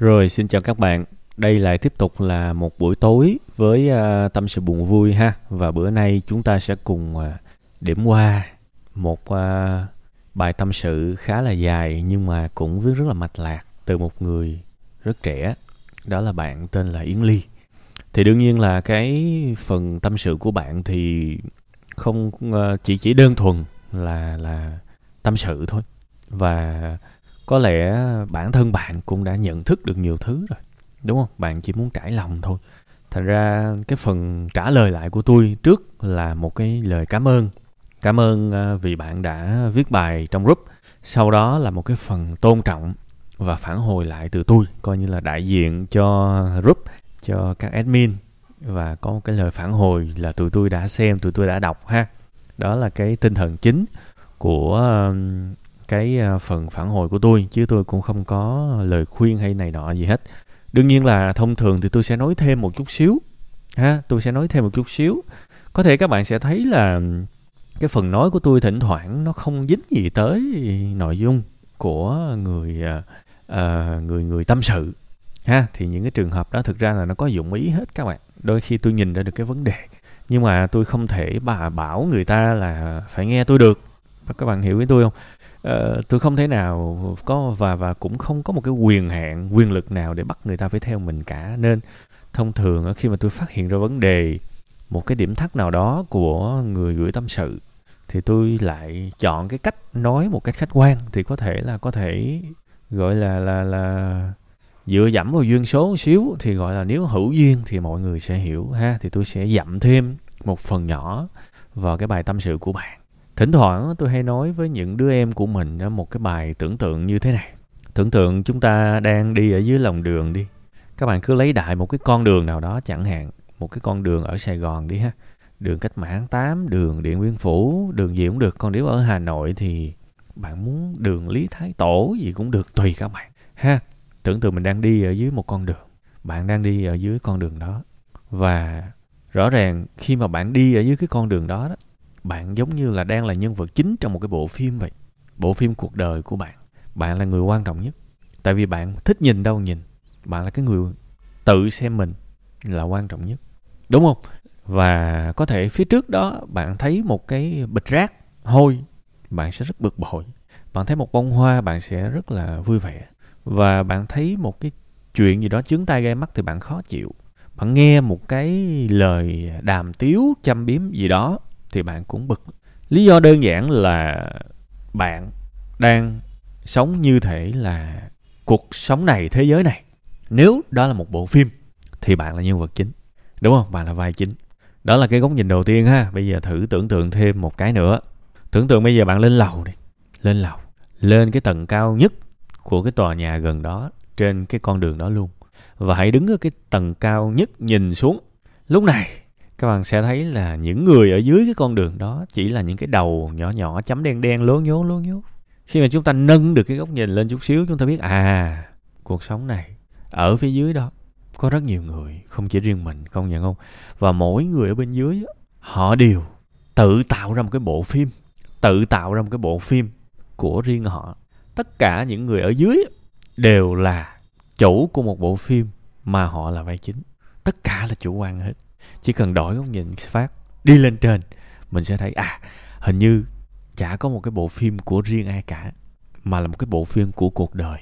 Rồi xin chào các bạn. Đây lại tiếp tục là một buổi tối với uh, tâm sự buồn vui ha và bữa nay chúng ta sẽ cùng uh, điểm qua một uh, bài tâm sự khá là dài nhưng mà cũng viết rất là mạch lạc từ một người rất trẻ. Đó là bạn tên là Yến Ly. Thì đương nhiên là cái phần tâm sự của bạn thì không uh, chỉ chỉ đơn thuần là là tâm sự thôi và có lẽ bản thân bạn cũng đã nhận thức được nhiều thứ rồi, đúng không? Bạn chỉ muốn trải lòng thôi. Thành ra cái phần trả lời lại của tôi trước là một cái lời cảm ơn. Cảm ơn à, vì bạn đã viết bài trong group. Sau đó là một cái phần tôn trọng và phản hồi lại từ tôi, coi như là đại diện cho group, cho các admin. Và có một cái lời phản hồi là tụi tôi đã xem, tụi tôi đã đọc ha. Đó là cái tinh thần chính của cái ờ, phần phản hồi của tôi chứ tôi cũng không có lời khuyên hay này nọ gì hết. Đương nhiên là thông thường thì tôi sẽ nói thêm một chút xíu ha tôi sẽ nói thêm một chút xíu. Có thể các bạn sẽ thấy là cái phần nói của tôi thỉnh thoảng nó không dính gì tới nội dung của người uh, người người tâm sự ha. Thì những cái trường hợp đó thực ra là nó có dụng ý hết các bạn. Đôi khi tôi nhìn ra được cái vấn đề nhưng mà tôi không thể bà bảo người ta là phải nghe tôi được. Các bạn hiểu với tôi không? Uh, tôi không thể nào có và và cũng không có một cái quyền hạn quyền lực nào để bắt người ta phải theo mình cả. Nên thông thường khi mà tôi phát hiện ra vấn đề một cái điểm thắt nào đó của người gửi tâm sự thì tôi lại chọn cái cách nói một cách khách quan thì có thể là có thể gọi là là là dựa dẫm vào duyên số một xíu thì gọi là nếu hữu duyên thì mọi người sẽ hiểu ha. Thì tôi sẽ dặm thêm một phần nhỏ vào cái bài tâm sự của bạn thỉnh thoảng tôi hay nói với những đứa em của mình một cái bài tưởng tượng như thế này. Tưởng tượng chúng ta đang đi ở dưới lòng đường đi. Các bạn cứ lấy đại một cái con đường nào đó chẳng hạn một cái con đường ở sài gòn đi ha. Đường cách mạng 8, đường điện biên phủ đường gì cũng được. Còn nếu ở hà nội thì bạn muốn đường lý thái tổ gì cũng được tùy các bạn. Ha tưởng tượng mình đang đi ở dưới một con đường. Bạn đang đi ở dưới con đường đó. Và rõ ràng khi mà bạn đi ở dưới cái con đường đó, đó bạn giống như là đang là nhân vật chính trong một cái bộ phim vậy. Bộ phim cuộc đời của bạn. Bạn là người quan trọng nhất. Tại vì bạn thích nhìn đâu nhìn. Bạn là cái người tự xem mình là quan trọng nhất. Đúng không? Và có thể phía trước đó bạn thấy một cái bịch rác hôi. Bạn sẽ rất bực bội. Bạn thấy một bông hoa bạn sẽ rất là vui vẻ. Và bạn thấy một cái chuyện gì đó chướng tay gây mắt thì bạn khó chịu. Bạn nghe một cái lời đàm tiếu châm biếm gì đó thì bạn cũng bực. Lý do đơn giản là bạn đang sống như thể là cuộc sống này, thế giới này. Nếu đó là một bộ phim, thì bạn là nhân vật chính, đúng không? Bạn là vai chính. Đó là cái góc nhìn đầu tiên ha. Bây giờ thử tưởng tượng thêm một cái nữa. Tưởng tượng bây giờ bạn lên lầu đi. Lên lầu. Lên cái tầng cao nhất của cái tòa nhà gần đó, trên cái con đường đó luôn. Và hãy đứng ở cái tầng cao nhất nhìn xuống. Lúc này các bạn sẽ thấy là những người ở dưới cái con đường đó chỉ là những cái đầu nhỏ nhỏ chấm đen đen, lố nhố lố nhố. Khi mà chúng ta nâng được cái góc nhìn lên chút xíu, chúng ta biết à cuộc sống này ở phía dưới đó có rất nhiều người, không chỉ riêng mình, công nhận không? Và mỗi người ở bên dưới, họ đều tự tạo ra một cái bộ phim, tự tạo ra một cái bộ phim của riêng họ. Tất cả những người ở dưới đều là chủ của một bộ phim mà họ là vai chính. Tất cả là chủ quan hết chỉ cần đổi góc nhìn phát đi lên trên mình sẽ thấy à hình như chả có một cái bộ phim của riêng ai cả mà là một cái bộ phim của cuộc đời.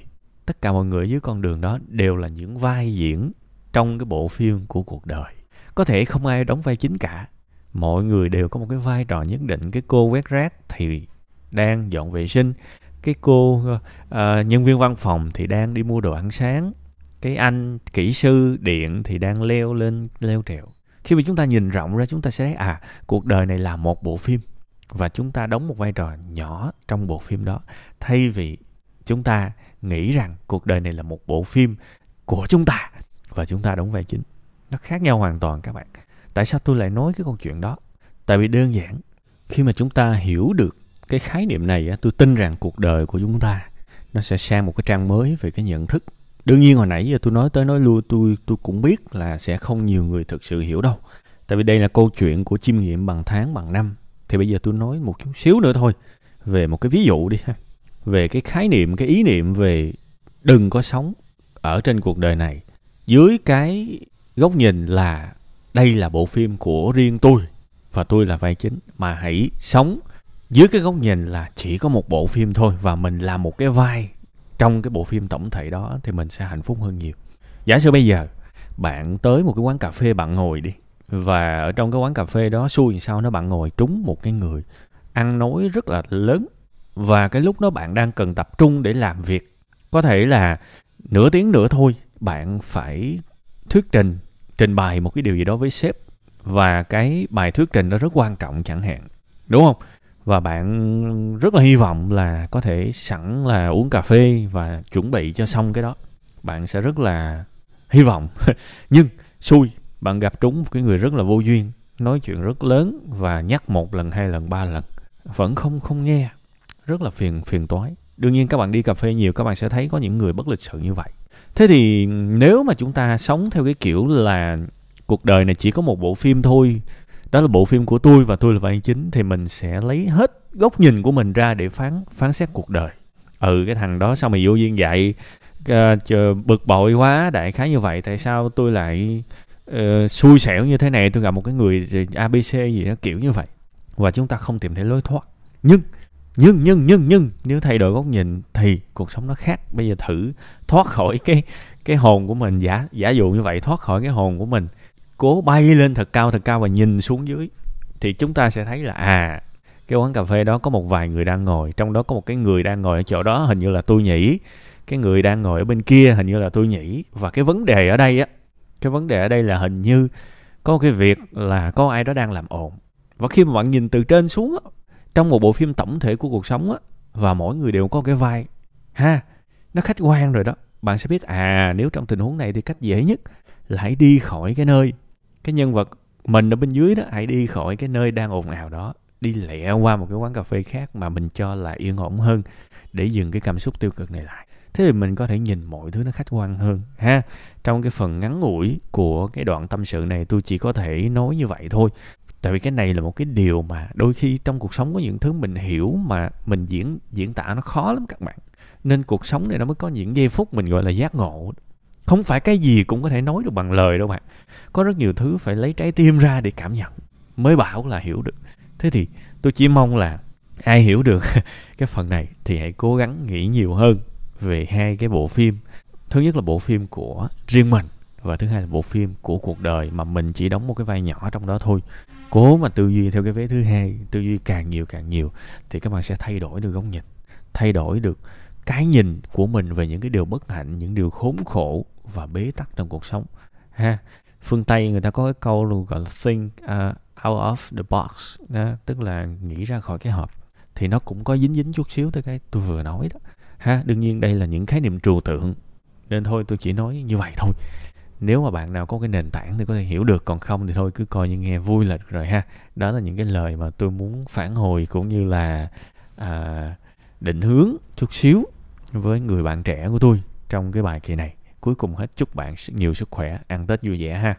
Tất cả mọi người dưới con đường đó đều là những vai diễn trong cái bộ phim của cuộc đời. Có thể không ai đóng vai chính cả. Mọi người đều có một cái vai trò nhất định. Cái cô quét rác thì đang dọn vệ sinh. Cái cô uh, nhân viên văn phòng thì đang đi mua đồ ăn sáng. Cái anh kỹ sư điện thì đang leo lên leo trèo khi mà chúng ta nhìn rộng ra, chúng ta sẽ thấy à cuộc đời này là một bộ phim và chúng ta đóng một vai trò nhỏ trong bộ phim đó. Thay vì chúng ta nghĩ rằng cuộc đời này là một bộ phim của chúng ta và chúng ta đóng vai chính. Nó khác nhau hoàn toàn các bạn. Tại sao tôi lại nói cái câu chuyện đó? Tại vì đơn giản, khi mà chúng ta hiểu được cái khái niệm này tôi tin rằng cuộc đời của chúng ta nó sẽ sang một cái trang mới về cái nhận thức đương nhiên hồi nãy giờ tôi nói tới nói lui, tôi tôi cũng biết là sẽ không nhiều người thực sự hiểu đâu. Tại vì đây là câu chuyện của chiêm nghiệm bằng tháng, bằng năm. Thì bây giờ tôi nói một chút xíu nữa thôi, về một cái ví dụ đi ha. Về cái khái niệm, cái ý niệm về đừng có sống ở trên cuộc đời này. Dưới cái góc nhìn là đây là bộ phim của riêng tôi và tôi là vai chính. Mà hãy sống dưới cái góc nhìn là chỉ có một bộ phim thôi và mình là một cái vai trong cái bộ phim tổng thể đó thì mình sẽ hạnh phúc hơn nhiều. Giả sử bây giờ bạn tới một cái quán cà phê bạn ngồi đi, và ở trong cái quán cà phê đó xui sao nó bạn ngồi trúng một cái người ăn nói rất là lớn, và cái lúc đó bạn đang cần tập trung để làm việc, có thể là nửa tiếng nữa thôi bạn phải thuyết trình trình bày một cái điều gì đó với sếp, và cái bài thuyết trình đó rất quan trọng chẳng hạn, đúng không? Và bạn rất là hy vọng là có thể sẵn là uống cà phê và chuẩn bị cho xong cái đó. Bạn sẽ rất là hy vọng. Nhưng, xui, bạn gặp trúng một cái người rất là vô duyên, nói chuyện rất lớn và nhắc một lần, hai lần, ba lần, vẫn không không nghe. Rất là phiền phiền toái. Đương nhiên các bạn đi cà phê nhiều, các bạn sẽ thấy có những người bất lịch sự như vậy. Thế thì nếu mà chúng ta sống theo cái kiểu là cuộc đời này chỉ có một bộ phim thôi đó là bộ phim của tôi và tôi là vai chính thì mình sẽ lấy hết góc nhìn của mình ra để phán phán xét cuộc đời. Ừ cái thằng đó sao mày vô duyên vậy uh, ờ, bực bội quá đại khái như vậy. Tại sao tôi lại uh, xui xẻo như thế này? Tôi gặp một cái người abc gì đó kiểu như vậy. Và chúng ta không tìm thấy lối thoát. Nhưng nhưng nhưng nhưng nhưng nếu thay đổi góc nhìn thì cuộc sống nó khác. Bây giờ thử thoát khỏi cái cái hồn của mình. Giả giả dụ như vậy thoát khỏi cái hồn của mình cố bay lên thật cao thật cao và nhìn xuống dưới, thì chúng ta sẽ thấy là à cái quán cà phê đó có một vài người đang ngồi, trong đó có một cái người đang ngồi ở chỗ đó, hình như là tôi nhỉ cái người đang ngồi ở bên kia, hình như là tôi nhỉ và cái vấn đề ở đây á, cái vấn đề ở đây là hình như có cái việc là có ai đó đang làm ồn. Và khi mà bạn nhìn từ trên xuống á, trong một bộ phim tổng thể của cuộc sống á, và mỗi người đều có cái vai, ha, nó khách quan rồi đó, bạn sẽ biết à nếu trong tình huống này thì cách dễ nhất là hãy đi khỏi cái nơi cái nhân vật mình ở bên dưới đó, hãy đi khỏi cái nơi đang ồn ào đó. Đi lẹ qua một cái quán cà phê khác mà mình cho là yên ổn hơn để dừng cái cảm xúc tiêu cực này lại. Thế thì mình có thể nhìn mọi thứ nó khách quan hơn, ha. Trong cái phần ngắn ngủi của cái đoạn tâm sự này, tôi chỉ có thể nói như vậy thôi. Tại vì cái này là một cái điều mà đôi khi trong cuộc sống có những thứ mình hiểu mà mình diễn diễn tả nó khó lắm các bạn. Nên cuộc sống này nó mới có những giây phút mình gọi là giác ngộ không phải cái gì cũng có thể nói được bằng lời đâu bạn. Có rất nhiều thứ phải lấy trái tim ra để cảm nhận, mới bảo là hiểu được. Thế thì tôi chỉ mong là ai hiểu được cái phần này thì hãy cố gắng nghĩ nhiều hơn về hai cái bộ phim. Thứ nhất là bộ phim của riêng mình và thứ hai là bộ phim của cuộc đời mà mình chỉ đóng một cái vai nhỏ trong đó thôi. Cố mà tư duy theo cái vế thứ hai, tư duy càng nhiều càng nhiều thì các bạn sẽ thay đổi được góc nhìn, thay đổi được cái nhìn của mình về những cái điều bất hạnh những điều khốn khổ và bế tắc trong cuộc sống. Ha phương tây người ta có cái câu luôn gọi là think uh, out of the box đó, tức là nghĩ ra khỏi cái hộp. Thì nó cũng có dính dính chút xíu tới cái tôi vừa nói đó. Ha đương nhiên đây là những khái niệm trừu tượng nên thôi tôi chỉ nói như vậy thôi. Nếu mà bạn nào có cái nền tảng thì có thể hiểu được còn không thì thôi cứ coi như nghe vui là được rồi ha. Đó là những cái lời mà tôi muốn phản hồi cũng như là à, định hướng chút xíu với người bạn trẻ của tôi trong cái bài kỳ này. Cuối cùng hết chúc bạn nhiều sức khỏe, ăn tết vui vẻ ha.